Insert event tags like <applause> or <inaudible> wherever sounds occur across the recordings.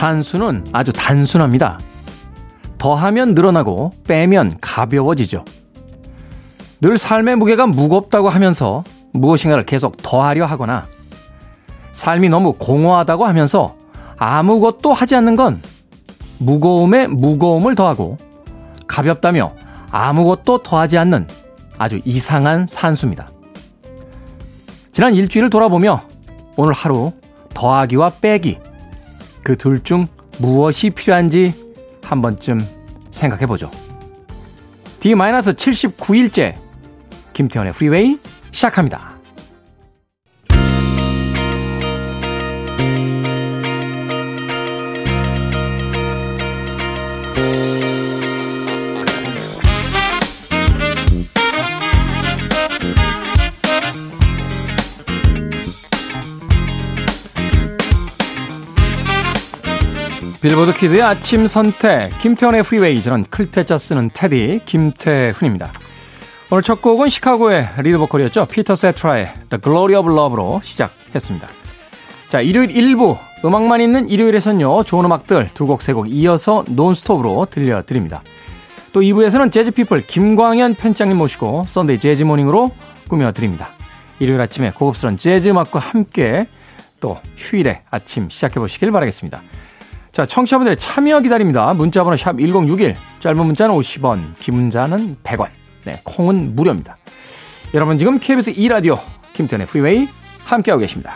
산수는 아주 단순합니다. 더하면 늘어나고 빼면 가벼워지죠. 늘 삶의 무게가 무겁다고 하면서 무엇인가를 계속 더하려 하거나 삶이 너무 공허하다고 하면서 아무것도 하지 않는 건 무거움에 무거움을 더하고 가볍다며 아무것도 더하지 않는 아주 이상한 산수입니다. 지난 일주일을 돌아보며 오늘 하루 더하기와 빼기 그 둘 중 무엇이 필요한지 한 번쯤 생각해 보죠. D-79일째 김태현의 프리웨이 시작합니다. Billboard Kid의 아침 선택 김태훈의 Freeway 저는 클 태 자 쓰는 테디 김태훈입니다. 오늘 첫 곡은 시카고의 리드 보컬이었죠. 피터 세테라의 The Glory of Love로 시작했습니다. 자, 일요일 1부 음악만 있는 일요일에선요. 좋은 음악들 두 곡, 세곡 이어서 논스톱으로 들려드립니다. 또 2부에서는 재즈피플 김광현 편집장님 모시고 Sunday Jazz Morning으로 꾸며드립니다. 일요일 아침에 고급스러운 재즈 음악과 함께 또 휴일의 아침 시작해보시길 바라겠습니다. 자, 청취자분들의 참여 기다립니다. 문자번호 샵 1061, 짧은 문자는 50원, 긴 문자는 100원, 네, 콩은 무료입니다. 여러분 지금 KBS 2라디오 김태훈의 Freeway 함께하고 계십니다.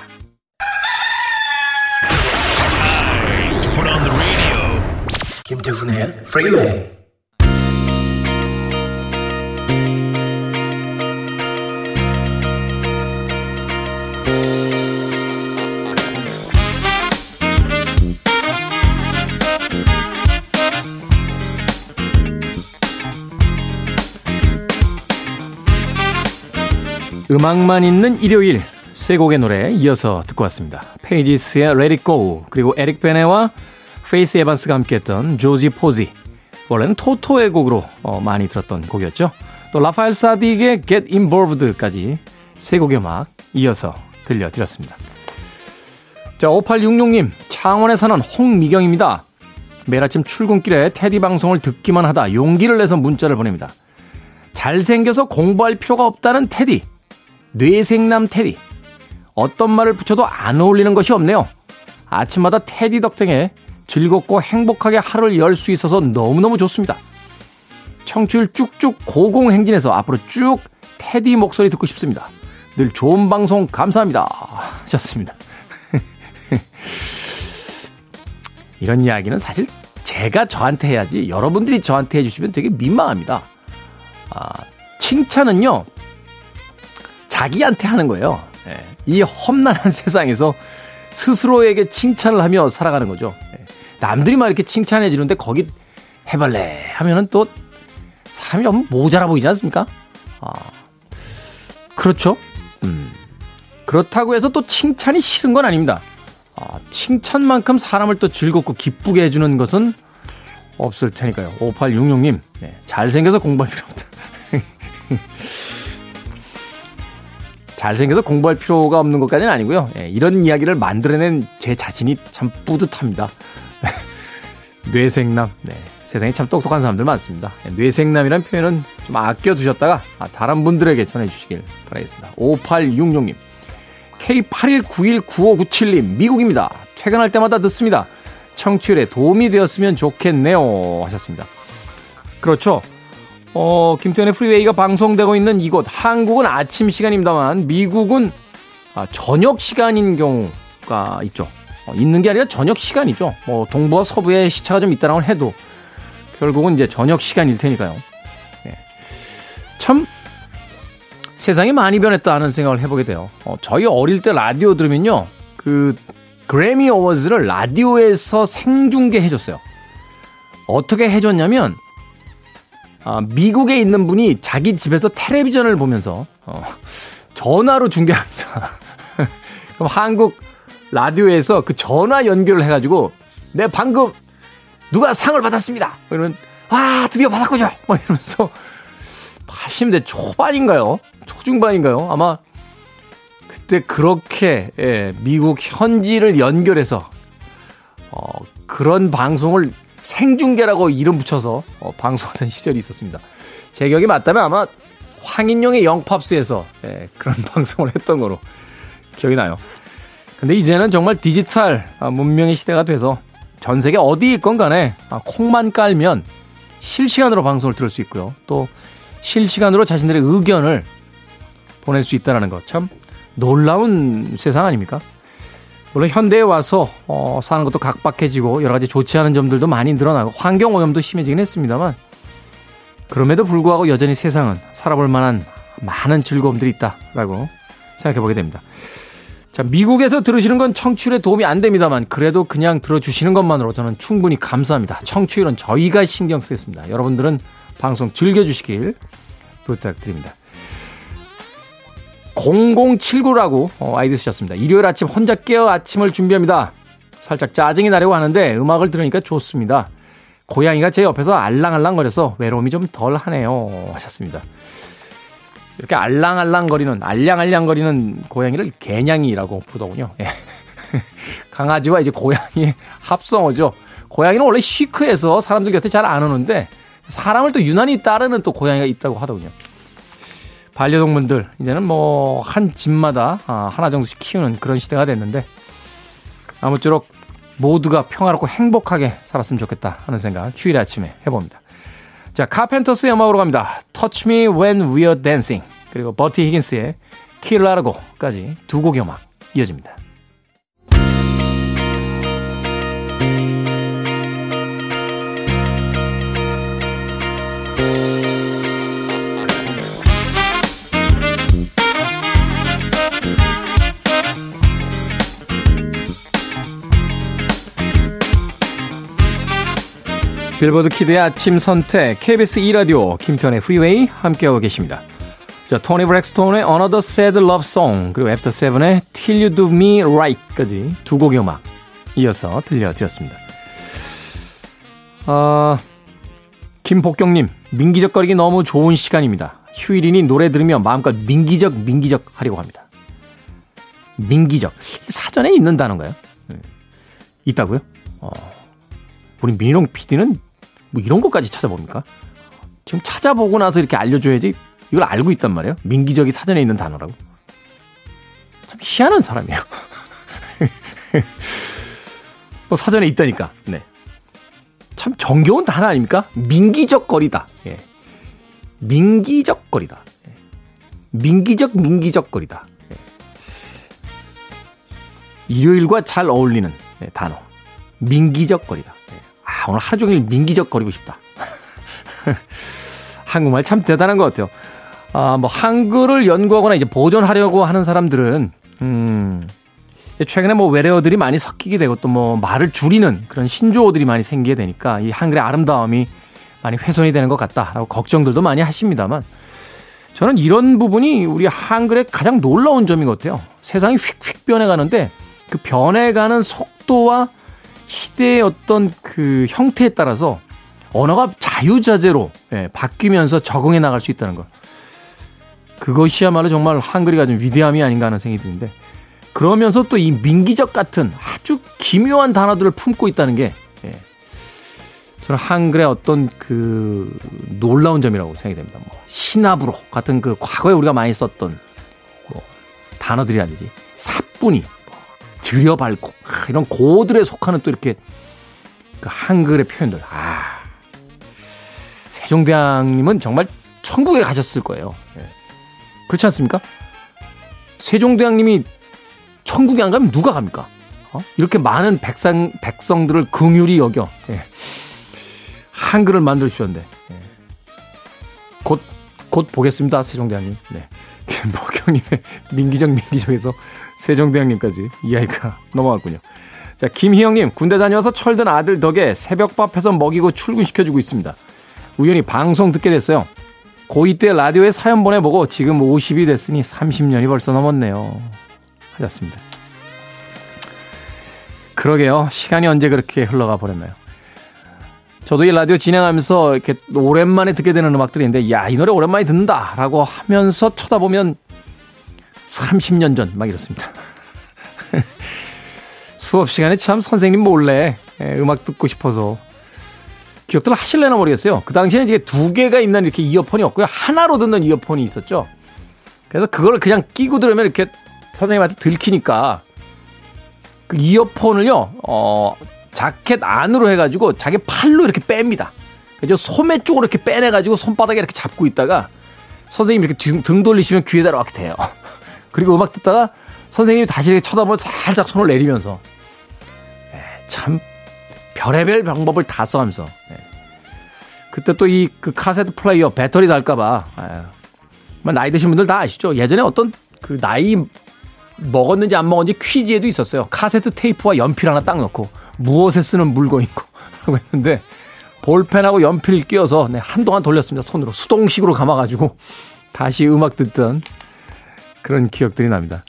김태훈의 Freeway 음악만 있는 일요일 세 곡의 노래 이어서 듣고 왔습니다. 페이지스의 Let It Go 그리고 에릭 베네와 페이스 에반스가 함께했던 조지 포지 원래는 토토의 곡으로 어, 많이 들었던 곡이었죠. 또 라파엘 사딕의 Get Involved까지 세 곡의 음악 이어서 들려드렸습니다. 자 5866님 창원에 사는 홍미경입니다. 매일 아침 출근길에 테디 방송을 듣기만 하다 용기를 내서 문자를 보냅니다. 잘생겨서 공부할 필요가 없다는 테디 뇌생남 테디. 어떤 말을 붙여도 안 어울리는 것이 없네요. 아침마다 테디 덕등에 즐겁고 행복하게 하루를 열 수 있어서 너무너무 좋습니다. 청취율 쭉쭉 고공행진해서 앞으로 쭉 테디 목소리 듣고 싶습니다. 늘 좋은 방송 감사합니다. 하셨습니다. <laughs> 이런 이야기는 사실 제가 저한테 해야지 여러분들이 저한테 해주시면 되게 민망합니다. 아, 칭찬은요, 자기한테 하는 거예요. 예. 이 험난한 <laughs> 세상에서 스스로에게 칭찬을 하며 살아가는 거죠. 예. 남들이 막 이렇게 칭찬해 주는데 거기 해발래 하면은 또 사람이 좀 모자라 보이지 않습니까? 아, 그렇죠. 음. 그렇다고 해서 또 칭찬이 싫은 건 아닙니다. 아, 칭찬만큼 사람을 또 즐겁고 기쁘게 해주는 것은 없을 테니까요. 5866님, 네, 잘생겨서 공부할 필요 없다. <laughs> 잘생겨서 공부할 필요가 없는 것까지는 아니고요. 예, 이런 이야기를 만들어낸 제 자신이 참 뿌듯합니다. <laughs> 뇌생남. 네, 세상에 참 똑똑한 사람들 많습니다. 예, 뇌생남이라는 표현은 좀 아껴두셨다가 아, 다른 분들에게 전해주시길 바라겠습니다. 5866님. K81919597님. 미국입니다. 퇴근할 때마다 듣습니다. 청취율에 도움이 되었으면 좋겠네요. 하셨습니다. 그렇죠. 어, 김태현의 프리웨이가 방송되고 있는 이곳 한국은 아침 시간입니다만 미국은 아, 저녁 시간인 경우가 있죠. 어, 있는 게 아니라 저녁 시간이죠. 뭐 동부와 서부에 시차가 좀 있다라고 해도 결국은 이제 저녁 시간일 테니까요. 네. 참 세상이 많이 변했다 하는 생각을 해보게 돼요. 어, 저희 어릴 때 라디오 들으면요. 그 그래미 어워즈를 라디오에서 생중계 해줬어요. 어떻게 해줬냐면 아, 미국에 있는 분이 자기 집에서 텔레비전을 보면서 어, 전화로 중계합니다. <laughs> 그럼 한국 라디오에서 그 전화 연결을 해가지고 내 방금 누가 상을 받았습니다. 이러면 아 드디어 받았군요. 막 이러면서 80대 초반인가요? 초중반인가요? 아마 그때 그렇게 예, 미국 현지를 연결해서 어, 그런 방송을 생중계라고 이름 붙여서 어, 방송하던 시절이 있었습니다. 제 기억이 맞다면 아마 황인용의 영팝스에서 예, 그런 <laughs> 방송을 했던 거로 기억이 나요. 근데 이제는 정말 디지털 아, 문명의 시대가 돼서 전 세계 어디 있건 간에 아, 콩만 깔면 실시간으로 방송을 들을 수 있고요. 또 실시간으로 자신들의 의견을 보낼 수 있다는 것 참 놀라운 세상 아닙니까? 물론 현대에 와서 어, 사는 것도 각박해지고 여러 가지 좋지 않은 점들도 많이 늘어나고 환경 오염도 심해지긴 했습니다만 그럼에도 불구하고 여전히 세상은 살아볼 만한 많은 즐거움들이 있다라고 생각해 보게 됩니다. 자, 미국에서 들으시는 건 청취율에 도움이 안 됩니다만 그래도 그냥 들어주시는 것만으로 저는 충분히 감사합니다. 청취율은 저희가 신경 쓰겠습니다. 여러분들은 방송 즐겨주시길 부탁드립니다. 0079라고 어, 아이디 쓰셨습니다. 일요일 아침 혼자 깨어 아침을 준비합니다. 살짝 짜증이 나려고 하는데 음악을 들으니까 좋습니다. 고양이가 제 옆에서 알랑알랑거려서 외로움이 좀 덜 하네요. 하셨습니다. 이렇게 알랑알랑거리는 알량알량거리는 고양이를 개냥이라고 부르더군요. 예. <laughs> 강아지와 이제 고양이의 합성어죠. 고양이는 원래 시크해서 사람들 곁에 잘 안 오는데 사람을 또 유난히 따르는 또 고양이가 있다고 하더군요. 반려동물들 이제는 뭐 한 집마다 아, 하나 정도씩 키우는 그런 시대가 됐는데 아무쪼록 모두가 평화롭고 행복하게 살았으면 좋겠다 하는 생각 휴일 아침에 해봅니다. 자, 카펜터스의 음악으로 갑니다. Touch Me When We're Dancing 그리고 버티 히긴스의 Kill Largo까지 두 곡의 음악 이어집니다. Billboard Kid의 아침 선택 KBS 2라디오 김태훈의 Freeway 함께하고 계십니다. 자, 토니 브랙스톤의 Another Sad Love Song 그리고 After Seven의 Till You Do Me Right까지 두 곡의 음악 이어서 들려드렸습니다. 어, 김복경님 민기적거리기 너무 좋은 시간입니다. 휴일이니 노래 들으며 마음껏 민기적 민기적 하려고 합니다. 민기적 사전에 있는 단어인가요? 네. 있다고요? 어, 우리 민홍 PD는 뭐 이런 것까지 찾아봅니까? 지금 찾아보고 나서 이렇게 알려줘야지 이걸 알고 있단 말이에요. 민기적이 사전에 있는 단어라고. 참 희한한 사람이에요. <laughs> 뭐 사전에 있다니까. 네. 참 정겨운 단어 아닙니까? 민기적 거리다. 예. 민기적 거리다. 예. 민기적 민기적 거리다. 예. 일요일과 잘 어울리는 예, 단어. 민기적 거리다. 아, 오늘 하루 종일 민기적거리고 싶다. <laughs> 한국말 참 대단한 것 같아요. 아, 뭐, 한글을 연구하거나 이제 보존하려고 하는 사람들은, 음, 최근에 뭐 외래어들이 많이 섞이게 되고 또 뭐 말을 줄이는 그런 신조어들이 많이 생기게 되니까 이 한글의 아름다움이 많이 훼손이 되는 것 같다라고 걱정들도 많이 하십니다만 저는 이런 부분이 우리 한글의 가장 놀라운 점인 것 같아요. 세상이 휙휙 변해가는데 그 변해가는 속도와 시대의 어떤 그 형태에 따라서 언어가 자유자재로 예, 바뀌면서 적응해 나갈 수 있다는 것. 그것이야말로 정말 한글이 가진 위대함이 아닌가 하는 생각이 드는데 그러면서 또 이 민기적 같은 아주 기묘한 단어들을 품고 있다는 게 예, 저는 한글의 어떤 그 놀라운 점이라고 생각이 됩니다. 뭐 시나브로 같은 그 과거에 우리가 많이 썼던 뭐 단어들이라든지 사뿐히 들여밟고 이런 고들에 속하는 또 이렇게 그 한글의 표현들. 아 세종대왕님은 정말 천국에 가셨을 거예요. 예. 그렇지 않습니까? 세종대왕님이 천국에 안 가면 누가 갑니까? 어? 이렇게 많은 백성 백성들을 긍휼히 여겨 예. 한글을 만들어 주셨는데 예. 곧곧 보겠습니다 세종대왕님. 네. <laughs> 목경님의 민기적 민기적에서 세종대왕님까지 이야기가 넘어갔군요. 자, 김희영님, 군대 다녀와서 철든 아들 덕에 새벽밥 해서 먹이고 출근시켜주고 있습니다. 우연히 방송 듣게 됐어요. 고2 때 라디오에 사연 보내보고 지금 50이 됐으니 30년이 벌써 넘었네요. 하셨습니다. 그러게요. 시간이 언제 그렇게 흘러가 버렸나요? 저도 이 라디오 진행하면서 이렇게 오랜만에 듣게 되는 음악들이 있는데, 야, 이 노래 오랜만에 듣는다! 라고 하면서 쳐다보면 30년 전 막 이렇습니다. <laughs> 수업 시간에 참 선생님 몰래 예, 음악 듣고 싶어서 기억들 하실래나 모르겠어요. 그 당시에는 이게 두 개가 있는 이렇게 이어폰이 없고요. 하나로 듣는 이어폰이 있었죠. 그래서 그걸 그냥 끼고 들으면 이렇게 선생님한테 들키니까 그 이어폰을요, 어, 자켓 안으로 해가지고 자기 팔로 이렇게 뺍니다. 그죠? 소매 쪽으로 이렇게 빼내가지고 손바닥에 이렇게 잡고 있다가 선생님이 이렇게 등, 등 돌리시면 귀에다 이렇게 대요. 그리고 음악 듣다가 선생님이 다시 이렇게 쳐다보면 살짝 손을 내리면서 에, 참 별의별 방법을 다 써가면서 에. 그때 또 이 그 카세트 플레이어 배터리 달까봐 나이 드신 분들 다 아시죠? 예전에 어떤 그 나이 먹었는지 안 먹었는지 퀴즈에도 있었어요. 카세트 테이프와 연필 하나 딱 넣고 무엇에 쓰는 물건이고 <laughs> 하고 했는데 볼펜하고 연필 끼워서 네, 한동안 돌렸습니다. 손으로 수동식으로 감아가지고 다시 음악 듣던 그런 기억들이 납니다.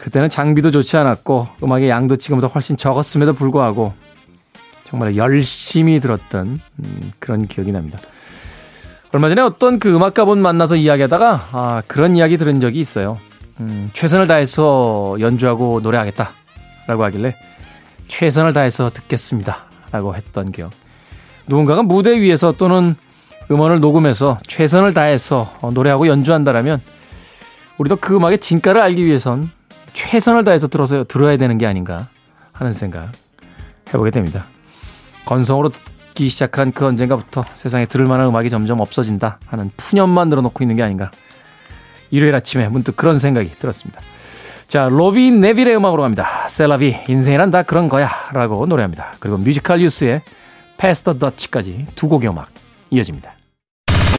그때는 장비도 좋지 않았고 음악의 양도 지금보다 훨씬 적었음에도 불구하고 정말 열심히 들었던 음, 그런 기억이 납니다. 얼마 전에 어떤 그 음악가분 만나서 이야기하다가 아, 그런 이야기 들은 적이 있어요. 음, 최선을 다해서 연주하고 노래하겠다라고 하길래 최선을 다해서 듣겠습니다. 라고 했던 기억. 누군가가 무대 위에서 또는 음원을 녹음해서 최선을 다해서 어, 노래하고 연주한다라면 우리도 그 음악의 진가를 알기 위해선 최선을 다해서 들어서 들어야 되는 게 아닌가 하는 생각 해보게 됩니다. 건성으로 듣기 시작한 그 언젠가부터 세상에 들을 만한 음악이 점점 없어진다 하는 푸념만 늘어놓고 있는 게 아닌가. 일요일 아침에 문득 그런 생각이 들었습니다. 자, 로비 네빌의 음악으로 갑니다. C'est La Vie, 인생이란 다 그런 거야. 라고 노래합니다. 그리고 뮤지컬 유스의 Pass the Dutchie까지 두 곡의 음악 이어집니다.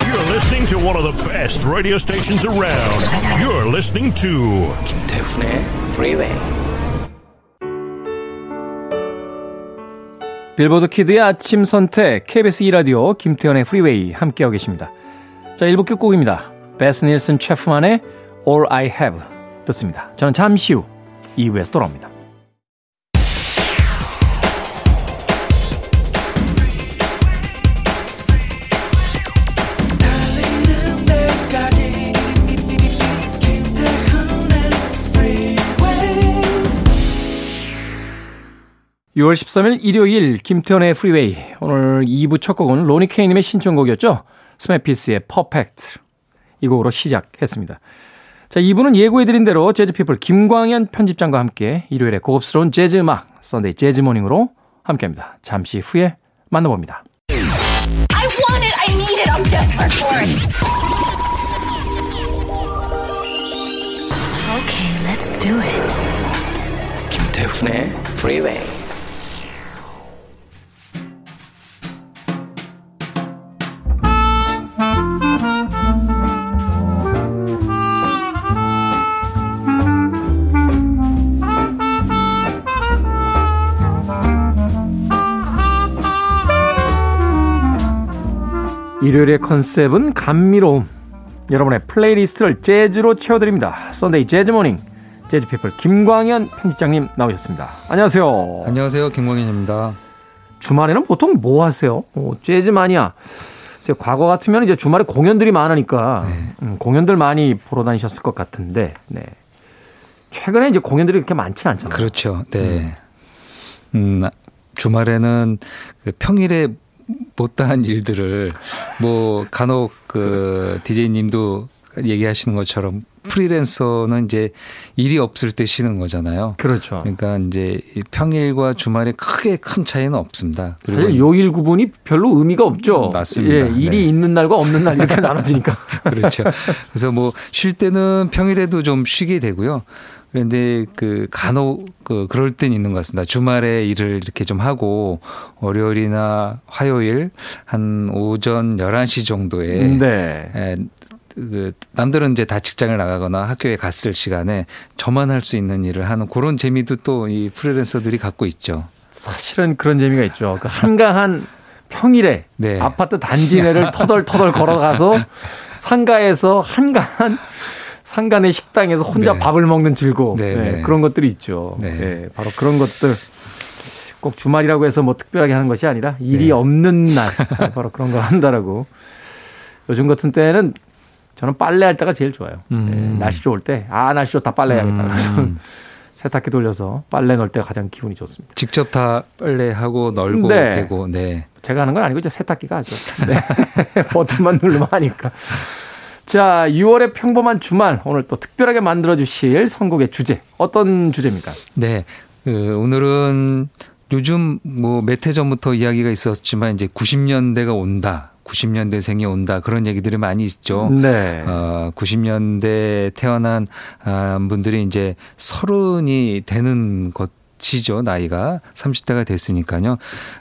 You're listening to one of the best radio stations around. You're listening to 김태훈의 Freeway. Billboard Kid의 아침 선택 KBS 2라디오 김태훈의 Freeway 함께하고 계십니다. 자, 1부 끝곡입니다. 베스 닐슨 채프먼의 All I Have 듣습니다. 저는 잠시 후 2부에서 돌아옵니다. (6월 13일) 일요일 김태훈의 Freeway 오늘 2부 첫 곡은 로니 케이님의 신청곡이었죠 스매피스의 Perfect 이 곡으로 시작했습니다. 자, 2부는 예고해드린 대로 재즈피플 김광현 편집장과 함께 일요일에 고급스러운 재즈 음악 Sunday Jazz Morning으로 함께합니다. 잠시 후에 만나봅니다. I want it, I need it, I'm desperate for it. Okay, let's do it. 김태훈의 Freeway. 일요일의 컨셉은 감미로움. 여러분의 playlist를 재즈로 채워드립니다. Sunday Jazz Morning. 재즈피플 김광현 편집장님 나오셨습니다. 안녕하세요. 안녕하세요. 김광현입니다. 주말에는 보통 뭐 하세요? 어, 재즈 마니아. 과거 같으면 이제 주말에 공연들이 많으니까 네. 음, 공연들 많이 보러 다니셨을 것 같은데, 네. 최근에 이제 공연들이 그렇게 많지는 않잖아요. 그렇죠. 네. 음, 음 주말에는 그 평일에 못다한 일들을 뭐 간혹 그 디제이님도 얘기하시는 것처럼 프리랜서는 이제 일이 없을 때 쉬는 거잖아요. 그렇죠. 그러니까 이제 평일과 주말에 크게 큰 차이는 없습니다. 그리고 사실 요일 구분이 별로 의미가 없죠. 맞습니다. 예, 일이 네. 있는 날과 없는 날 이렇게 <laughs> 나눠지니까. 그렇죠. 그래서 뭐 쉴 때는 평일에도 좀 쉬게 되고요. 그런데 그 간혹 그 그럴 땐 있는 것 같습니다. 주말에 일을 이렇게 좀 하고 월요일이나 화요일 한 오전 11시 정도에 네. 에, 그 남들은 이제 다 직장을 나가거나 학교에 갔을 시간에 저만 할 수 있는 일을 하는 그런 재미도 또 이 프리랜서들이 갖고 있죠. 사실은 그런 재미가 있죠. 그 한가한 평일에 네. 아파트 단지 내를 터덜터덜 걸어가서 <laughs> 상가에서 한가한 상간의 식당에서 혼자 네. 밥을 먹는 즐거움 네, 네, 네. 그런 것들이 있죠. 네. 네. 바로 그런 것들 꼭 주말이라고 해서 뭐 특별하게 하는 것이 아니라 일이 네. 없는 날 <laughs> 바로 그런 걸 한다라고 요즘 같은 때는 저는 빨래할 때가 제일 좋아요. 음. 날씨 좋을 때 아 날씨 좋다 빨래해야겠다. 음. <laughs> 세탁기 돌려서 빨래 넣을 때 가장 기분이 좋습니다. 직접 다 빨래하고 널고 네. 개고 네. 제가 하는 건 아니고 이제 세탁기가 하죠. 네. <laughs> 버튼만 누르면 하니까. 자, 6월의 평범한 주말 오늘 또 특별하게 만들어 주실 선곡의 주제 어떤 주제입니까? 네. 그 오늘은 요즘 뭐 몇 해 전부터 이야기가 있었지만 이제 90년대가 온다. 90년대생이 온다. 그런 얘기들이 많이 있죠. 네. 어, 90년대 태어난 아, 분들이 이제 서른이 되는 것 이죠 나이가 30대가 됐으니까요.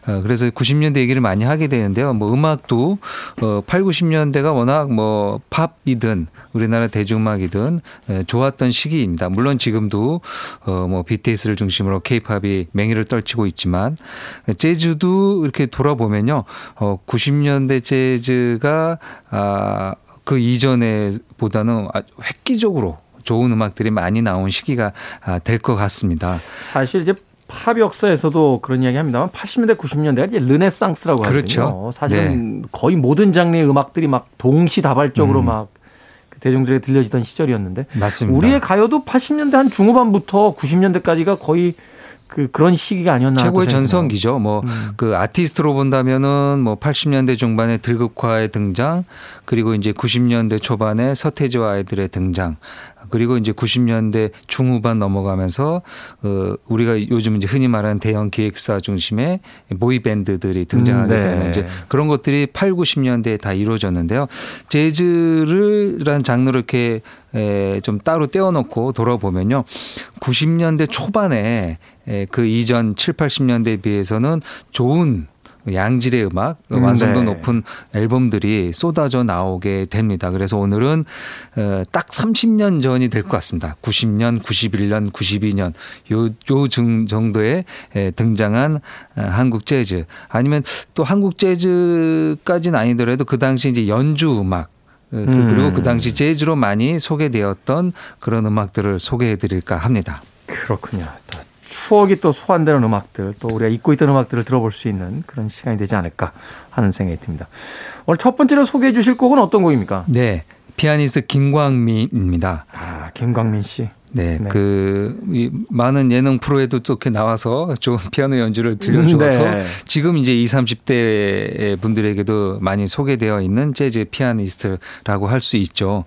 어, 그래서 90년대 얘기를 많이 하게 되는데요. 뭐 음악도 어, 8, 90년대가 워낙 뭐 팝이든 우리나라 대중음악이든 에, 좋았던 시기입니다. 물론 지금도 어, 뭐 BTS를 중심으로 K-팝이 맹위를 떨치고 있지만 재즈도 이렇게 돌아보면요. 어, 90년대 재즈가 아, 그 이전에 보다는 획기적으로 좋은 음악들이 많이 나온 시기가 아, 될것 같습니다. 사실 이제 팝 역사에서도 그런 이야기 합니다만 80년대 90년대가 이제 르네상스라고 하거든요. 그렇죠. 사실은 거의 모든 장르의 음악들이 막 동시다발적으로 막그 대중들에게 들려지던 시절이었는데 맞습니다. 우리의 가요도 80년대 한 중후반부터 90년대까지가 거의 그 그런 시기가 아니었나 최고의. 전성기죠. 뭐그 아티스트로 본다면은 뭐 80년대 중반에 들국화의 등장, 그리고 이제 90년대 초반에 서태지와 아이들의 등장, 그리고 이제 90년대 중후반 넘어가면서 어 우리가 요즘 이제 흔히 말하는 대형 기획사 중심의 모의 밴드들이 등장하게 음, 네. 되는 이제 그런 것들이 8, 90년대에 다 이루어졌는데요. 재즈를란 장르를 이렇게 에, 좀 따로 떼어놓고 돌아보면요. 90년대 초반에 에, 그 이전 7, 80년대에 비해서는 좋은 양질의 음악, 음, 완성도 네. 높은 앨범들이 쏟아져 나오게 됩니다. 그래서 오늘은 어, 딱 30년 전이 될 것 같습니다. 90년, 91년, 92년 요, 요 중- 정도에 에, 등장한 어, 한국 재즈 아니면 또 한국 재즈까지는 아니더라도 그 당시 이제 연주 음악 음. 그리고 그 당시 재즈로 많이 소개되었던 그런 음악들을 소개해 드릴까 합니다. 그렇군요. 또 추억이 또 소환되는 음악들, 또 우리가 잊고 있던 음악들을 들어볼 수 있는 그런 시간이 되지 않을까 하는 생각이 듭니다. 오늘 첫 번째로 소개해 주실 곡은 어떤 곡입니까? 네. 피아니스트 김광민입니다. 아, 김광민 씨. 네, 네. 그, 이 많은 예능 프로에도 또 이렇게 나와서 좋은 피아노 연주를 들려주어서 네. 지금 이제 20, 30대 분들에게도 많이 소개되어 있는 재즈 피아니스트라고 할 수 있죠.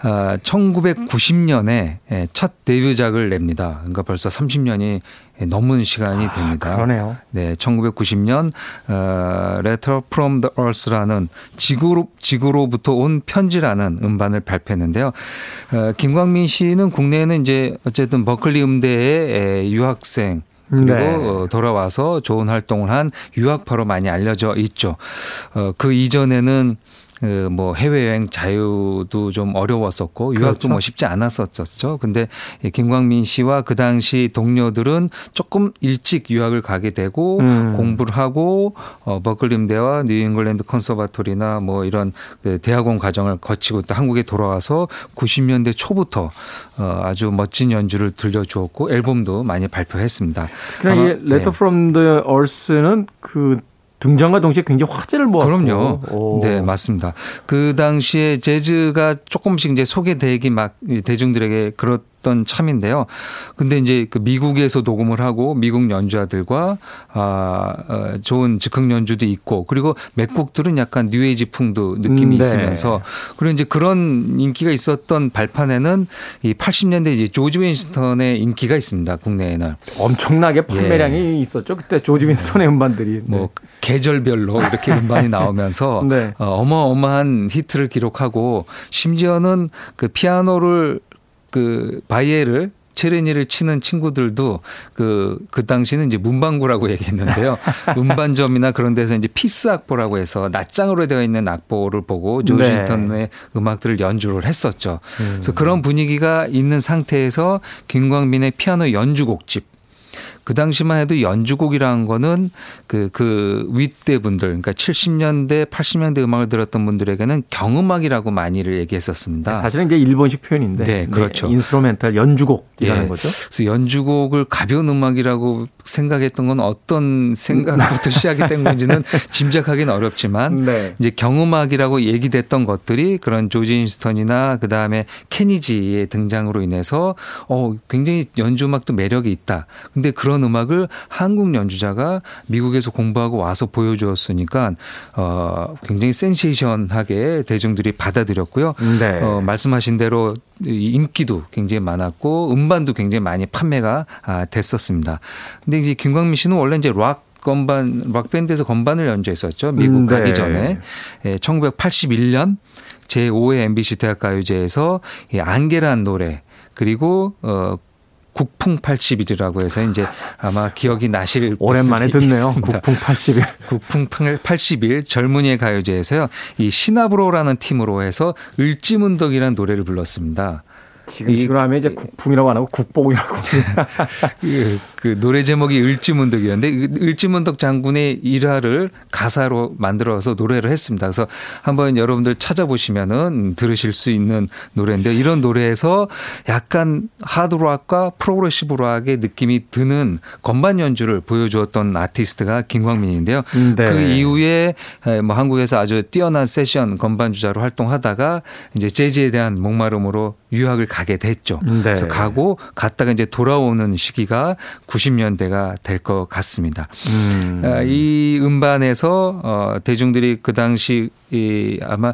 아, 1990년에 첫 데뷔작을 냅니다. 그러니까 벌써 30년이 넘은 시간이 됩니다. 아, 그러네요. 네, 1990년 어, Letter from the Earth라는 지구로 지구로부터 온 편지라는 음반을 발표했는데요. 어, 김광민 씨는 국내에는 이제 어쨌든 버클리 음대의 에, 유학생 그리고 네. 어, 돌아와서 좋은 활동을 한 유학파로 많이 알려져 있죠. 어, 그 이전에는 그뭐 해외여행 자유도 좀 어려웠었고 유학도 그렇죠. 뭐 쉽지 않았었죠. 근데 이 김광민 씨와 그 당시 동료들은 조금 일찍 유학을 가게 되고 음. 공부를 하고 어 버클림대와 뉴잉글랜드 컨서바토리나 뭐 이런 그 대학원 과정을 거치고 또 한국에 돌아와서 90년대 초부터 어 아주 멋진 연주를 들려주었고 앨범도 많이 발표했습니다. 그냥 이 네. from the Earth는 그 등장과 동시에 굉장히 화제를 모았고. 그럼요. 오. 네, 맞습니다. 그 당시에 재즈가 조금씩 이제 소개되기 막 대중들에게 그렇 던 참인데요. 근데 이제 그 미국에서 녹음을 하고 미국 연주자들과 아, 어, 좋은 즉흥 연주도 있고 그리고 몇 곡들은 약간 뉴에이지 풍도 느낌이 음, 네. 있으면서 그리고 이제 그런 인기가 있었던 발판에는 이 80년대 이제 조지 윈스턴의 인기가 있습니다. 국내에는. 엄청나게 판매량이 있었죠. 그때 조지 윈스턴의 음반들이. 예. 뭐 네. 계절별로 이렇게 음반이 나오면서 <laughs> 네. 어, 어마어마한 히트를 기록하고 심지어는 그 피아노를 그 바이에를 체르니를 치는 친구들도 그, 그 당시는 이제 문방구라고 얘기했는데요. <laughs> 음반점이나 그런 데서 이제 piece 악보라고 해서 낱장으로 되어 있는 악보를 보고 조지 네. 음악들을 연주를 했었죠. 그래서 그런 분위기가 있는 상태에서 김광민의 피아노 연주곡집 그 당시만 해도 연주곡이라는 거는 그, 그 윗대 분들, 그러니까 70년대, 80년대 음악을 들었던 분들에게는 경음악이라고 많이를 얘기했었습니다. 사실은 이게 일본식 표현인데. 네, 그렇죠. 네, instrumental 연주곡이라는 예. 거죠. 그래서 연주곡을 가벼운 음악이라고 생각했던 건 어떤 생각부터 시작이 된 건지는 <laughs> 짐작하기는 어렵지만 네. 이제 경음악이라고 얘기됐던 것들이 그런 조지 윈스턴이나 그 다음에 케니지의 등장으로 인해서 어 굉장히 연주 음악도 매력이 있다. 근데 그런 음악을 한국 연주자가 미국에서 공부하고 와서 보여주었으니까 어 굉장히 센세이션하게 대중들이 받아들였고요. 네. 어 말씀하신 대로 이 인기도 굉장히 많았고 음반도 굉장히 많이 판매가 아, 됐었습니다. 근데 이제 김광민 씨는 원래 이제 락 건반 락 밴드에서 건반을 연주했었죠. 미국 음, 네. 가기 전에 예, 1981년 제5회 MBC 대학가요제에서 이 안개란 노래 그리고 어 국풍 80일이라고 해서 이제 아마 기억이 나실 <laughs> 오랜만에 듣네요. 있습니다. 국풍 80일. 국풍 80일 젊은이의 가요제에서요. 이 시나브로라는 팀으로 해서 을지문덕이라는 노래를 불렀습니다. 지금 이- 식으로 하면 이제 국풍이라고 안 하고 국뽕이라고. <laughs> 그, 그 노래 제목이 을지문덕이었는데 그 을지문덕 장군의 일화를 가사로 만들어서 노래를 했습니다. 그래서 한번 여러분들 찾아보시면은 들으실 수 있는 노래인데 이런 노래에서 약간 하드락과 progressive rock의 느낌이 드는 건반 연주를 보여주었던 아티스트가 김광민인데요. 네. 그 이후에 에, 뭐 한국에서 아주 뛰어난 세션 건반주자로 활동하다가 이제 재즈에 대한 목마름으로 유학을 가게 됐죠. 네. 그래서 가고 갔다가 이제 돌아오는 시기가 90년대가 될 것 같습니다. 음. 아, 이 음반에서 어, 대중들이 그 당시 이 아마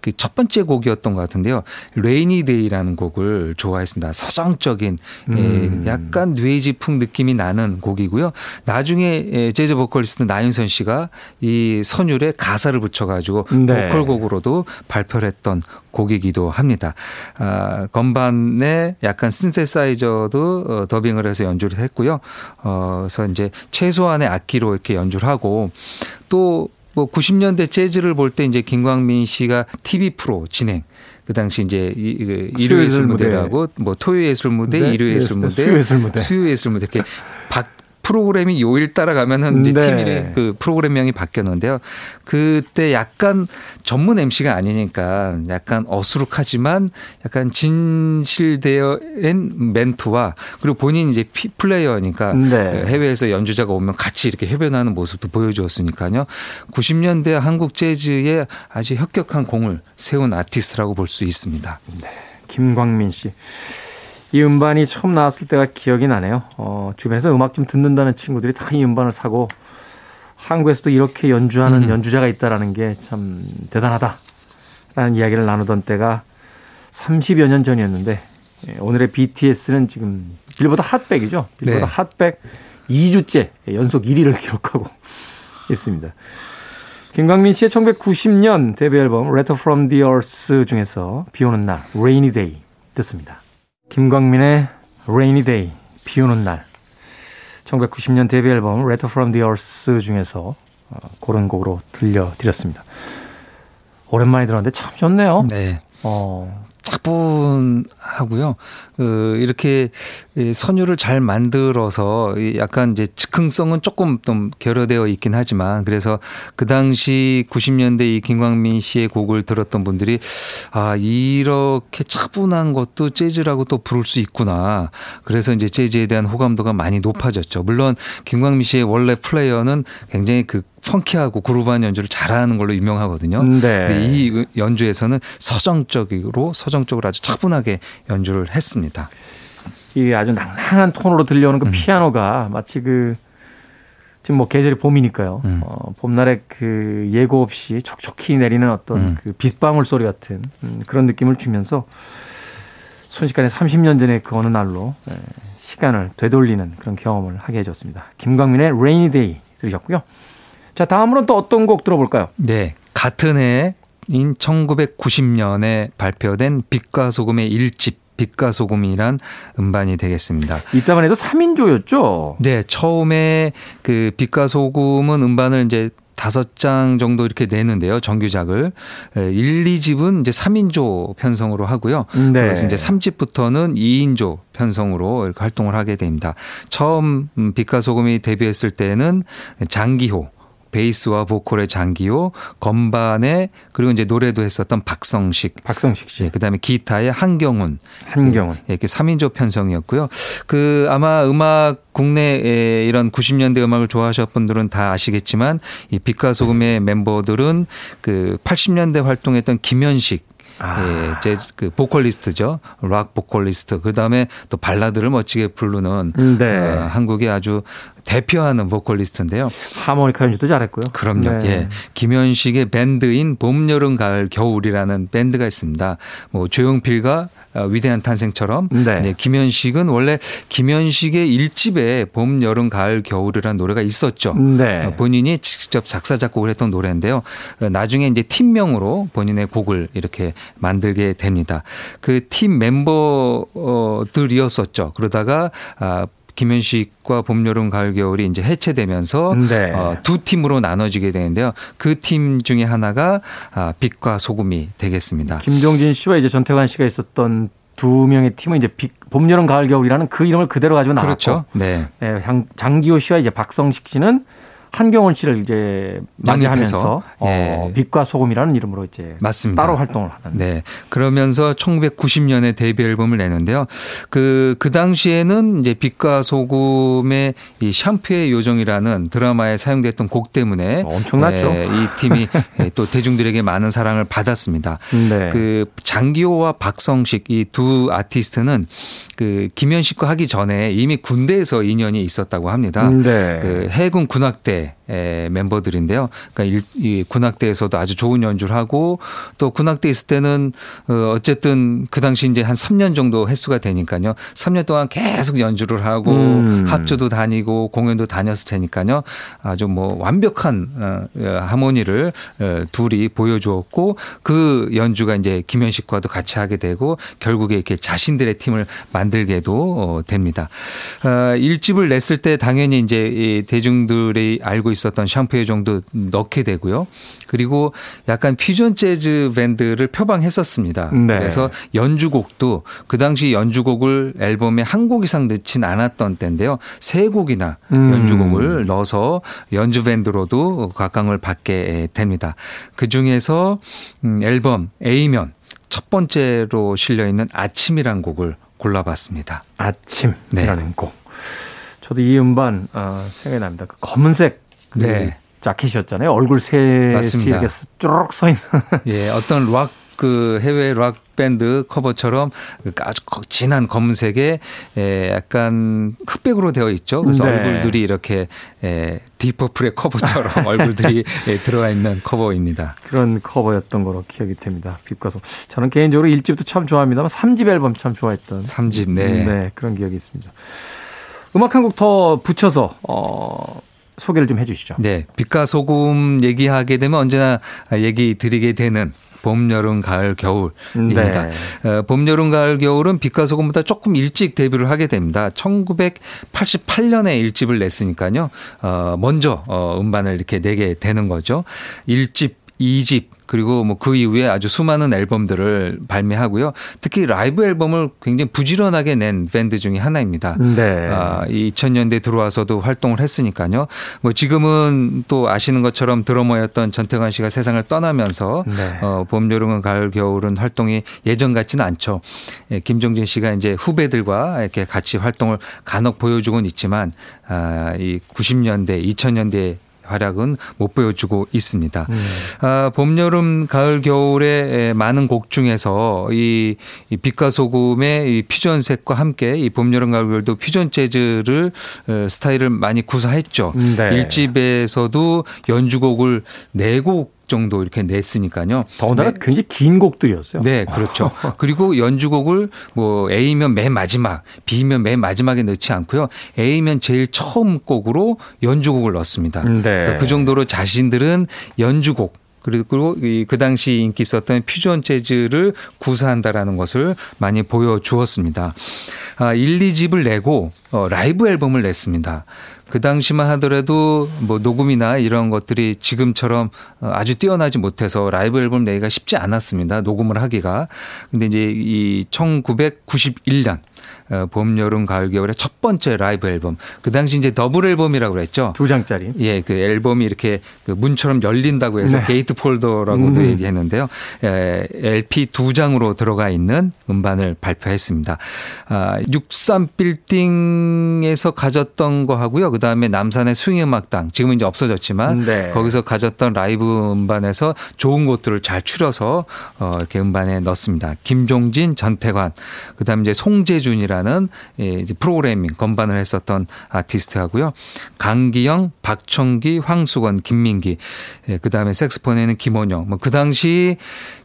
그 첫 번째 곡이었던 것 같은데요. Rainy Day라는 곡을 좋아했습니다. 서정적인 음. 예, 약간 뉴에이지풍 느낌이 나는 곡이고요. 나중에 예, 재즈 보컬리스트 나윤선 씨가 이 선율에 가사를 붙여가지고 네. 보컬곡으로도 발표를 했던 곡이기도 합니다. 아, 건반에 약간 신세사이저도 어, 더빙을 해서 연주를 했고요. 어, 그래서 이제 최소한의 악기로 이렇게 연주를 하고 또 뭐 90년대 재즈를 볼 때 이제 김광민 씨가 TV 프로 진행 그 당시 이제 그 일요 예술 무대. 무대라고 뭐 토요 예술 무대, 네, 일요 예술 네, 무대, 수요 예술 무대. 수요 예술 무대 이렇게 박 <laughs> 프로그램이 요일 따라가면은 이제 네. 팀이 그 프로그램명이 바뀌었는데요. 그때 약간 전문 MC가 아니니까 약간 어수룩하지만 약간 진실되어인 멘트와 그리고 본인 이제 피- 플레이어니까 네. 해외에서 연주자가 오면 같이 이렇게 협연하는 모습도 보여주었으니까요. 90년대 한국 재즈에 아주 혁 혁한 공을 세운 아티스트라고 볼 수 있습니다. 김광민 씨. 이 음반이 처음 나왔을 때가 기억이 나네요. 어, 주변에서 음악 좀 듣는다는 친구들이 다 이 음반을 사고 한국에서도 이렇게 연주하는 음. 연주자가 있다라는 게 참 대단하다라는 이야기를 나누던 때가 30여 년 전이었는데 예, 오늘의 BTS는 지금 빌보드 핫백이죠. 빌보드 네. 핫백 2주째 연속 1위를 기록하고 있습니다. 김광민 씨의 1990년 데뷔 앨범 Letter from the Earth 중에서 비 오는 날 Rainy Day 듣습니다. 김광민의 Rainy Day 비 오는 날 1990년 데뷔 앨범 Letter from the Earth 중에서 어, 고른 곡으로 들려드렸습니다. 오랜만에 들었는데 참 좋네요. 네. 어, 차분하고요. 그 이렇게 이 선율을 잘 만들어서 이 약간 이제 즉흥성은 조금 좀 결여되어 있긴 하지만 그래서 그 당시 90년대 이 김광민 씨의 곡을 들었던 분들이 아 이렇게 차분한 것도 재즈라고 또 부를 수 있구나. 그래서 이제 재즈에 대한 호감도가 많이 높아졌죠. 물론 김광민 씨의 원래 플레이어는 굉장히 그 펑키하고 그루브한 연주를 잘하는 걸로 유명하거든요. 네. 근데 이 연주에서는 서정적으로 서정적으로 아주 차분하게 연주를 했습니다. 이 아주 낭낭한 톤으로 들려오는 그 음. 피아노가 마치 그 지금 뭐 계절이 봄이니까요. 음. 어, 봄날에 그 예고 없이 촉촉히 내리는 어떤 음. 그 빗방울 소리 같은 음, 그런 느낌을 주면서 순식간에 30년 전의 그 어느 날로 예, 시간을 되돌리는 그런 경험을 하게 해줬습니다. 김광민의 Rainy Day 들으셨고요. 자 다음으로는 또 어떤 곡 들어볼까요? 네. 같은 해인 1990년에 발표된 빛과 소금의 일집 빛과 소금이란 음반이 되겠습니다. 이따만 해도 3인조였죠. 네, 처음에 그 빛과 소금은 음반을 이제 다섯 장 정도 이렇게 내는데요. 정규작을. 1, 2집은 이제 3인조 편성으로 하고요. 네. 그래서 이제 3집부터는 2인조 편성으로 이렇게 활동을 하게 됩니다. 처음 음, 빛과 소금이 데뷔했을 때는 장기호 베이스와 보컬의 장기호, 건반에 그리고 이제 노래도 했었던 박성식, 박성식 씨, 예, 그다음에 기타의 한경훈, 한경훈. 예, 이렇게 3인조 편성이었고요. 그 아마 음악 국내 이런 90년대 음악을 좋아하셨 분들은 다 아시겠지만 이 빛과 소금의 멤버들은 그 80년대 활동했던 김현식 아. 예, 재즈 그 보컬리스트죠. 락 보컬리스트. 그다음에 또 발라드를 멋지게 부르는 네. 어, 한국의 아주 대표하는 보컬리스트인데요. 하모니카 연주도 잘했고요. 그럼요. 네. 예. 김현식의 밴드인 봄, 여름, 가을, 겨울이라는 밴드가 있습니다. 뭐 조용필과 어, 위대한 탄생처럼 네. 네, 김현식은 원래 김현식의 일집에 봄, 여름, 가을, 겨울이라는 노래가 있었죠. 네. 어, 본인이 직접 작사 작곡을 했던 노래인데요. 어, 나중에 이제 팀명으로 본인의 곡을 이렇게 만들게 됩니다. 그 팀 멤버들이었었죠. 그러다가 아 김현식과 봄, 여름, 가을, 겨울이 이제 해체되면서 네. 어, 두 팀으로 나눠지게 되는데요. 그 팀 중에 하나가 아, 빛과 소금이 되겠습니다. 김종진 씨와 이제 전태관 씨가 있었던 두 명의 팀은 이제 빅, 봄, 여름, 가을, 겨울이라는 그 이름을 그대로 가지고 나왔고 그렇죠. 네. 예, 장- 장기호 씨와 이제 박성식 씨는 한경원 씨를 이제 맞이하면서 어, 예. 빛과 소금이라는 이름으로 이제 맞습니다. 따로 활동을 하는. 네. 그러면서 1990년에 데뷔 앨범을 내는데요. 그, 그 당시에는 이제 빛과 소금의 이 샴푸의 요정이라는 드라마에 사용됐던 곡 때문에 어, 엄청났죠. 예, 이 팀이 예, 또 대중들에게 많은 사랑을 받았습니다. 네. 그 장기호와 박성식 이 두 아티스트는 그 김현식과 하기 전에 이미 군대에서 인연이 있었다고 합니다. 네. 그 해군 군악대 때 의 멤버들인데요. 그러니까 일, 이 군악대에서도 아주 좋은 연주를 하고 또 군악대 있을 때는 어 어쨌든 그 당시 이제 한 3년 정도 횟수가 되니까요. 3년 동안 계속 연주를 하고 음. 합주도 다니고 공연도 다녔을 테니까요. 아주 뭐 완벽한 어, 어, 하모니를 어, 둘이 보여주었고 그 연주가 이제 김현식과도 같이 하게 되고 결국에 이렇게 자신들의 팀을 만들게도 어, 됩니다. 어, 일집을 냈을 때 당연히 이제 이 대중들이 알고 있 었던 샴푸의 정도 넣게 되고요. 그리고 약간 퓨전 재즈 밴드를 표방했었습니다. 네. 그래서 연주곡도 그 당시 연주곡을 앨범에 한 곡 이상 넣진 않았던 때인데요. 세 곡이나 음. 연주곡을 넣어서 연주 밴드로도 각광을 받게 됩니다. 그 중에서 음, 앨범 A면 첫 번째로 실려 있는 아침이란 곡을 골라봤습니다. 아침이라는 네. 곡. 저도 이 음반 어, 생각이 납니다. 그 검은색 그 네. 자켓이었잖아요. 얼굴 셋이. 이렇게 쭈르륵 서 있는. 예, 어떤 락 그 해외 락 밴드 커버처럼 그 아주 거- 진한 검은색에 에 약간 흑백으로 되어 있죠. 그래서 네. 얼굴들이 이렇게 에 딥 퍼플의 커버처럼 <laughs> 얼굴들이 에, 들어가 있는 커버입니다. 그런 커버였던 거로 기억이 됩니다. 빛과 소금. 저는 개인적으로 1집도 참 좋아합니다만 3집 앨범 참 좋아했던 3집 네. 그런 기억이 있습니다. 음악 한 곡 더 붙여서 어, 소개를 좀 해주시죠. 네, 빛과 소금 얘기하게 되면 언제나 얘기 드리게 되는 봄, 여름, 가을, 겨울입니다. 네. 어, 봄, 여름, 가을, 겨울은 빛과 소금보다 조금 일찍 데뷔를 하게 됩니다. 1988년에 일집을 냈으니까요. 어, 먼저 어, 음반을 이렇게 내게 되는 거죠. 일집이집 그리고 뭐 그 이후에 아주 수많은 앨범들을 발매하고요. 특히 라이브 앨범을 굉장히 부지런하게 낸 밴드 중에 하나입니다. 네. 아, 이 2000년대 들어와서도 활동을 했으니까요. 뭐 지금은 또 아시는 것처럼 드러머였던 전태관 씨가 세상을 떠나면서 네. 어, 봄, 여름은 가을, 겨울은 활동이 예전 같지는 않죠. 예, 김종진 씨가 이제 후배들과 이렇게 같이 활동을 간혹 보여주곤 있지만 아, 이 90년대, 2000년대 활약은 못 보여주고 있습니다. 음. 아, 봄, 여름, 가을, 겨울의 많은 곡 중에서 이, 이 빛과 소금의 이 퓨전색과 함께 이 봄, 여름, 가을, 겨울도 퓨전 재즈를 어, 스타일을 많이 구사했죠. 네. 일집에서도 연주곡을 네곡 정도 이렇게 냈으니까요. 더군다나 네. 굉장히 긴 곡들이었어요. 네, 그렇죠. <laughs> 그리고 연주곡을 뭐 A면 맨 마지막, B면 맨 마지막에 넣지 않고요. A면 제일 처음 곡으로 연주곡을 넣습니다. 네. 그러니까 그 정도로 자신들은 연주곡 그리고 그 당시 인기 있었던 퓨전 재즈를 구사한다라는 것을 많이 보여주었습니다. 아, 1, 2집을 내고 어, 라이브 앨범을 냈습니다. 그 당시만 하더라도 뭐 녹음이나 이런 것들이 지금처럼 어, 아주 뛰어나지 못해서 라이브 앨범 내기가 쉽지 않았습니다. 녹음을 하기가. 근데 이제 이 1991년 어, 봄, 여름, 가을, 겨울의 첫 번째 라이브 앨범. 그 당시 이제 더블 앨범이라고 그랬죠. 두 장짜리. 예, 그 앨범이 이렇게 그 문처럼 열린다고 해서 네. gatefold라고도 음. 얘기했는데요. 에, LP 두 장으로 들어가 있는 음반을 발표했습니다. 아, 63 빌딩에서 가졌던 거 하고요. 그 다음에 남산의 스윙 음악당 지금은 이제 없어졌지만 네. 거기서 가졌던 라이브 음반에서 좋은 곳들을 잘 추려서 어, 이렇게 음반에 넣습니다. 김종진, 전태관, 그 다음에 이제 송재준 이라는 예, 이제 프로그래밍 건반을 했었던 아티스트하고요. 강기영, 박청기, 황수건, 김민기, 예, 그 다음에 색소폰에는 김원영. 뭐 그 당시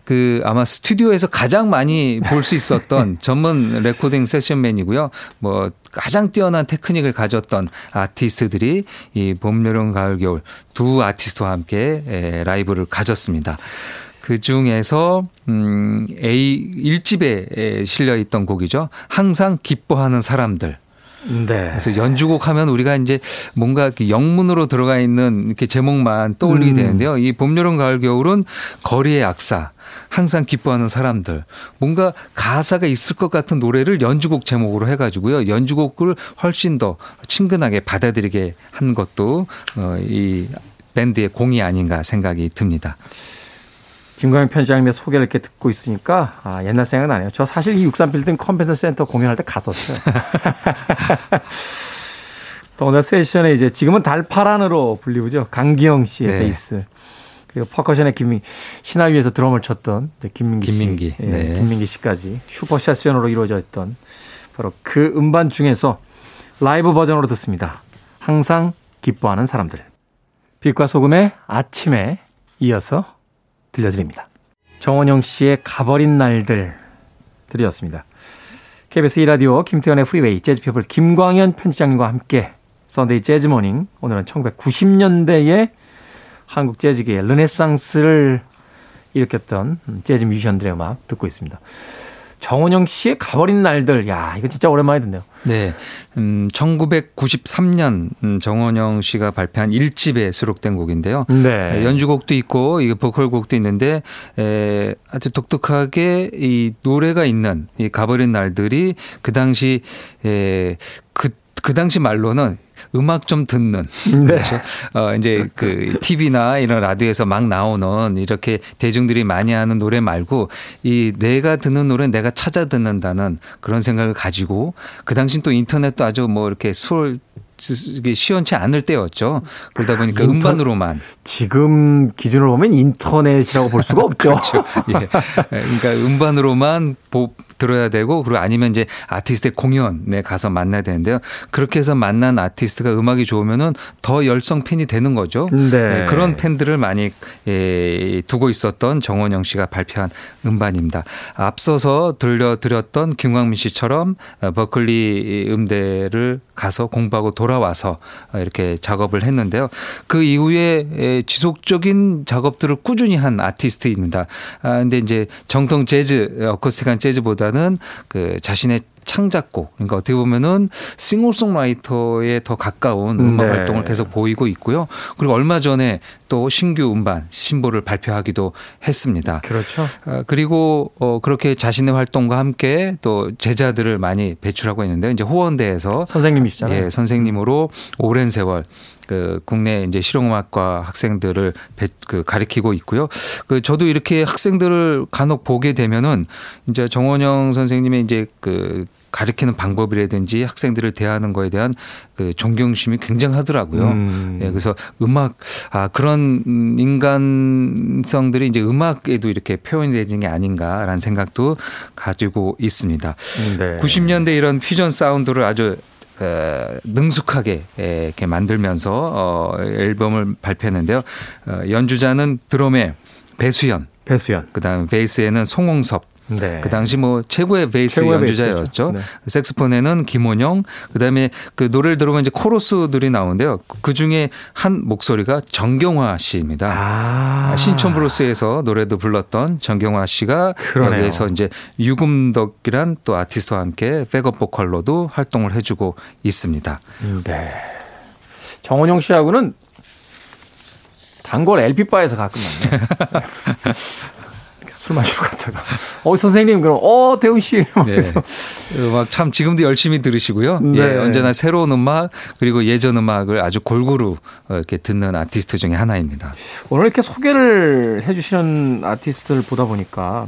그 아마 스튜디오에서 가장 많이 볼 수 있었던 <laughs> 전문 레코딩 세션맨이고요. 뭐 가장 뛰어난 테크닉을 가졌던 아티스트들이 이 봄, 여름, 가을, 겨울 두 아티스트와 함께 에, 라이브를 가졌습니다. 그 중에서 음 에 1집에 실려 있던 곡이죠. 항상 기뻐하는 사람들. 네. 그래서 연주곡 하면 우리가 이제 뭔가 영문으로 들어가 있는 이렇게 제목만 떠올리게 음. 되는데요. 이 봄, 여름, 가을, 겨울은 거리의 악사, 항상 기뻐하는 사람들, 뭔가 가사가 있을 것 같은 노래를 연주곡 제목으로 해가지고요. 연주곡을 훨씬 더 친근하게 받아들이게 한 것도 어, 이 밴드의 공이 아닌가 생각이 듭니다. 김광현 편집장님의 소개를 이렇게 듣고 있으니까 아, 옛날 생각 나네요. 저 사실 이 63빌딩 컨벤션 센터 공연할 때 갔었어요. <laughs> 또 오늘 세션에 이제 지금은 달파란으로 불리우죠. 강기영 씨의 네. 베이스. 그리고 퍼커션의 김민 시나위에서 드럼을 쳤던 김민기, 김민기. 씨. 예, 네. 김민기 씨까지 슈퍼 세션으로 이루어져 있던 바로 그 음반 중에서 라이브 버전으로 듣습니다. 항상 기뻐하는 사람들. 빛과 소금의 아침에 이어서 들려드립니다. 정원영 씨의 가버린 날들 들이었습니다. KBS 2라디오 김태훈의 프리웨이 재즈피플 김광현 편집장님과 함께 Sunday Jazz Morning 오늘은 1990년대의 한국 재즈계의 르네상스를 일으켰던 재즈 뮤지션들의 음악 듣고 있습니다. 정원영 씨의 가버린 날들 야 이거 진짜 오랜만에 듣네요. 네. 음, 1993년 음, 정원영 씨가 발표한 1집에 수록된 곡인데요. 네. 연주곡도 있고 이게 보컬곡도 있는데 에, 아주 독특하게 이 노래가 있는 이 가버린 날들이 그 당시 에, 그, 그 당시 말로는 음악 좀 듣는 네. 그렇죠. 어 이제 그 TV나 이런 라디오에서 막 나오는 이렇게 대중들이 많이 하는 노래 말고 이 내가 듣는 노래 내가 찾아 듣는다는 그런 생각을 가지고 그 당시 또 인터넷도 아주 뭐 이렇게 수월 이게 시원치 않을 때였죠. 그러다 보니까 인터- 음반으로만 지금 기준으로 보면 인터넷이라고 볼 수가 <laughs> 없죠. 예. 그러니까 음반으로만 보, 들어야 되고 그리고 아니면 이제 아티스트의 공연에 가서 만나야 되는데요. 그렇게 해서 만난 아티스트가 음악이 좋으면은 더 열성 팬이 되는 거죠. 네. 예, 그런 팬들을 많이 예, 두고 있었던 정원영 씨가 발표한 음반입니다. 앞서서 들려드렸던 김광민 씨처럼 어, 버클리 음대를 가서 공부하고 돌아와서 어, 이렇게 작업을 했는데요. 그 이후에 에, 지속적인 작업들을 꾸준히 한 아티스트입니다. 아, 근데 이제 정통 재즈, 어쿠스틱한 재즈보다는 그 자신의 창작곡, 그러니까 어떻게 보면은 싱어송라이터에 더 가까운 음악 네. 활동을 계속 보이고 있고요. 그리고 얼마 전에 또 신규 음반 신보를 발표하기도 했습니다. 그렇죠. 어, 그리고 어, 그렇게 자신의 활동과 함께 또 제자들을 많이 배출하고 있는데요. 이제 호원대에서 선생님이시잖아요. 예, 선생님으로 오랜 세월 그 국내 이제 실용음악과 학생들을 배, 그 가리키고 있고요. 그 저도 이렇게 학생들을 간혹 보게 되면은 이제 정원영 선생님의 이제 그 가르치는 방법이라든지 학생들을 대하는 거에 대한 그 존경심이 굉장하더라고요. 음. 예, 그래서 음악 아 그런 음, 인간성들이 이제 음악에도 이렇게 표현이 되는 게 아닌가라는 생각도 가지고 있습니다. 네. 90년대 이런 퓨전 사운드를 아주 어, 능숙하게 예, 이렇게 만들면서 어, 앨범을 발표했는데요. 어, 연주자는 드럼에 배수연, 배수연. 그다음 베이스에는 송홍섭, 네. 그 당시 뭐 최고의 베이스 최고의 연주자였죠. 네. 색스폰에는 김원영, 그다음에 그 노래를 들으면 이제 코러스들이 나오는데요. 그 중에 한 목소리가 정경화 씨입니다. 아. 신촌 브루스에서 노래도 불렀던 정경화 씨가 그러네요. 여기에서 이제 유금덕이란 또 아티스트와 함께 백업 보컬로도 활동을 해주고 있습니다. 네. 정원영 씨하고는 단골 LP바에서 가끔 만나요. <laughs> 술 마시러 갔다가. 어, 선생님, 그럼, 어, 대훈 씨. 네. 이러면서. 음악 참 지금도 열심히 들으시고요. 네. 예, 언제나 새로운 음악 그리고 예전 음악을 아주 골고루 어, 이렇게 듣는 아티스트 중에 하나입니다. 오늘 이렇게 소개를 해주시는 아티스트를 보다 보니까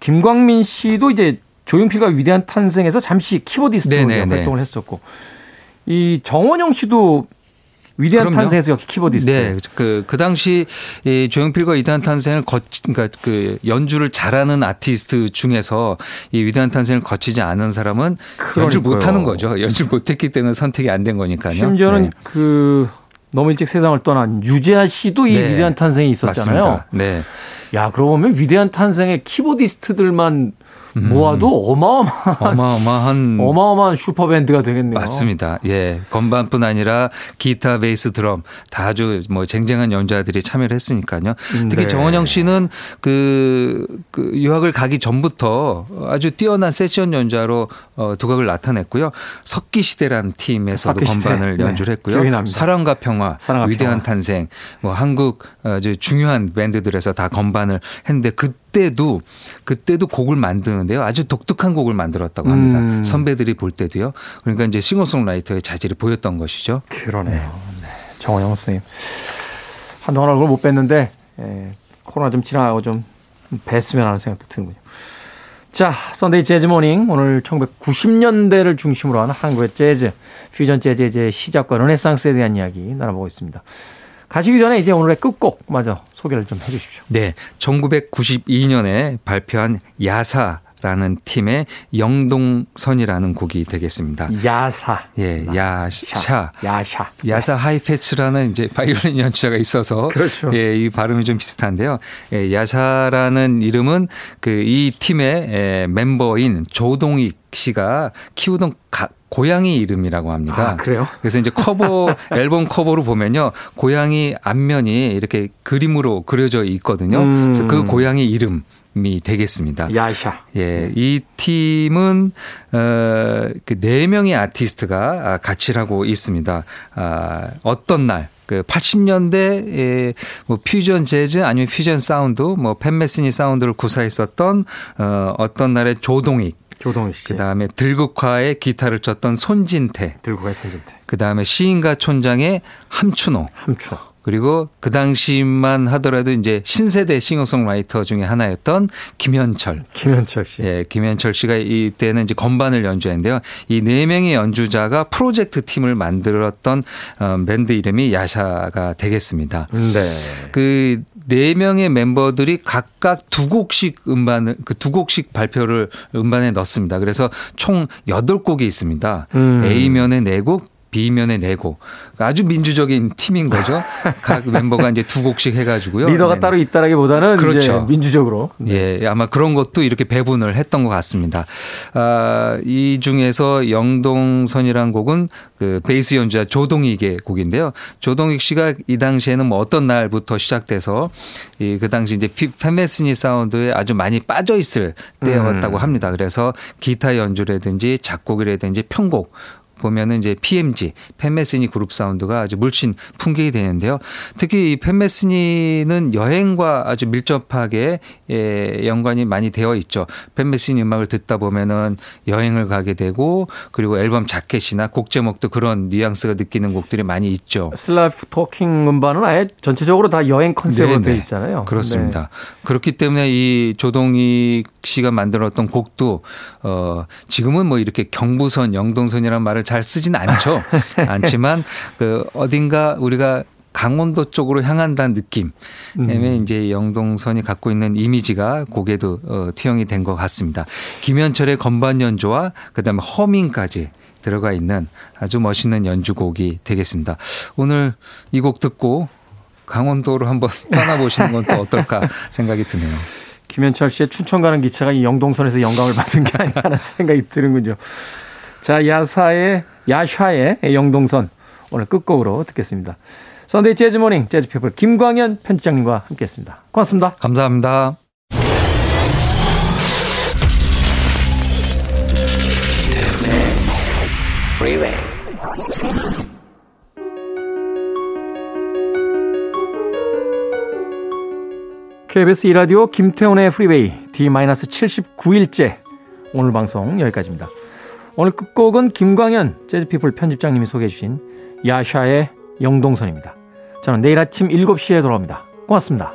김광민 씨도 이제 조용필과 위대한 탄생에서 잠시 키보디스트로 네네네. 이제 활동을 했었고 이 정원영 씨도 위대한 그럼요. 탄생에서 역시 키보디스트. 네, 그, 그 당시 이 조용필과 위대한 탄생을 거치, 그러니까 그 연주를 잘하는 아티스트 중에서 이 위대한 탄생을 거치지 않은 사람은 연주를 그러니까요. 못하는 거죠. 연주를 못했기 때문에 선택이 안 된 거니까요. 심지어는 네. 그 너무 일찍 세상을 떠난 유재하 씨도 이 네. 위대한 탄생이 있었잖아요. 맞습니다. 네. 야, 그러고 보면 위대한 탄생의 키보디스트들만 모아도 어마어마한 어마어마한 <laughs> 어마어마한 슈퍼밴드가 되겠네요. 맞습니다. 예. 건반뿐 아니라 기타, 베이스, 드럼 다 아주 뭐 쟁쟁한 연주자들이 참여를 했으니까요. 특히 네. 정원영 씨는 그, 그 유학을 가기 전부터 아주 뛰어난 세션 연주자로 어, 두각을 나타냈고요. 석기 시대라는 팀에서도 석기 시대. 건반을 네. 연주를 했고요. 사랑과 평화, 사랑과 위대한 평화. 탄생, 뭐 한국 아주 중요한 밴드들에서 다 건반을 했는데 그 때도 그때도 곡을 만드는데요. 아주 독특한 곡을 만들었다고 합니다. 음. 선배들이 볼 때도요. 그러니까 이제 싱어송라이터의 자질이 보였던 것이죠. 그러네요. 네. 정원영 선생님. 한동안 얼굴 못 뵀는데 예, 코로나 좀 지나가고 좀 뵀으면 하는 생각도 드는군요. 자, Sunday Jazz Morning 오늘 1990년대를 중심으로 하는 한국의 재즈, 퓨전 재즈의 시작과 르네상스에 대한 이야기 나눠보고 있습니다. 가시기 전에 이제 오늘의 끝곡 마저 소개를 좀 해주십시오. 네. 1992년에 발표한 야사 라는 팀의 영동선이라는 곡이 되겠습니다. 야사. 예, 야샤. 야샤. 야사 하이페츠라는 이제 바이올린 연주자가 있어서 그렇죠. 예, 이 발음이 좀 비슷한데요. 예, 야사라는 이름은 그 이 팀의 예, 멤버인 조동익 씨가 키우던 가, 고양이 이름이라고 합니다. 아, 그래요? 그래서 이제 커버 <laughs> 앨범 커버로 보면요. 고양이 앞면이 이렇게 그림으로 그려져 있거든요. 음. 그래서 그 고양이 이름 이 되겠습니다. 야샤. 예, 이 팀은 어 그 네 명의 아티스트가 아, 같이 하고 있습니다. 아, 어떤 날 그 80년대 뭐 퓨전 재즈 아니면 퓨전 사운드 뭐 팻 메시니 사운드를 구사했었던 어 어떤 날의 조동익 조동희 씨. 그다음에 들국화의 기타를 쳤던 손진태 가 선전태. 그다음에 시인과 촌장의 함춘호 함추. 그리고 그 당시만 하더라도 이제 신세대 싱어송라이터 중에 하나였던 김현철 김현철 씨. 예, 김현철 씨가 이때는 이제 건반을 연주했는데요. 이 네 명의 연주자가 프로젝트 팀을 만들었던 어, 밴드 이름이 야샤가 되겠습니다. 네. 그 네 명의 멤버들이 각각 두 곡씩 음반을 그 두 곡씩 발표를 음반에 넣습니다. 그래서 총 여덟 곡이 있습니다. 음. A면에 네 곡, B면에 네 곡. 아주 민주적인 팀인 거죠. <laughs> 각 멤버가 이제 두 곡씩 해가지고요. 리더가 네. 따로 있다라기보다는 그렇죠. 민주적으로. 네. 예, 아마 그런 것도 이렇게 배분을 했던 것 같습니다. 아, 이 중에서 영동선이란 곡은 그 베이스 연주자 조동익의 곡인데요. 조동익 씨가 이 당시에는 뭐 어떤 날부터 시작돼서 이 그 당시 이제 피- 페메스니 사운드에 아주 많이 빠져 있을 때였다고 음. 합니다. 그래서 기타 연주라든지 작곡이라든지 편곡 보면은 이제 PMG, 팬메스니 그룹 사운드가 아주 물씬 풍기게 되는데요. 특히 이 팬메스니는 여행과 아주 밀접하게 예, 연관이 많이 되어 있죠. 팬메스니 음악을 듣다 보면은 여행을 가게 되고 그리고 앨범 자켓이나 곡 제목도 그런 뉘앙스가 느끼는 곡들이 많이 있죠. 슬라프 토킹 음반은 아예 전체적으로 다 여행 컨셉으로. 되어 있잖아요. 그렇습니다. 네. 그렇기 때문에 이 조동익 씨가 만들었던 곡도 어 지금은 뭐 이렇게 경부선, 영동선이라는 말을 잘 쓰진 않죠. <laughs> 않지만 그 어딘가 우리가 강원도 쪽으로 향한다는 느낌. 음. 에 이제 영동선이 갖고 있는 이미지가 곡에도 어, 투영이 된 것 같습니다. 김현철의 건반 연주와 그다음에 허밍까지 들어가 있는 아주 멋있는 연주곡이 되겠습니다. 오늘 이 곡 듣고 강원도로 한번 <laughs> 떠나보시는 건 또 어떨까 생각이 드네요. 김현철 씨의 춘천 가는 기차가 이 영동선에서 영감을 받은 게 아니라 하는 생각이 드는군요. 자, 야사의, 야샤의 영동선 오늘 끝곡으로 듣겠습니다. Sunday Jazz Morning 재즈 피플 김광현 편집장님과 함께 했습니다. 고맙습니다. 감사합니다. KBS 이라디오 김태훈의 프리웨이 D-79일째 오늘 방송 여기까지입니다. 오늘 끝곡은 김광현 재즈피플 편집장님이 소개해 주신 야샤의 영동선입니다. 저는 내일 아침 7시에 돌아옵니다. 고맙습니다.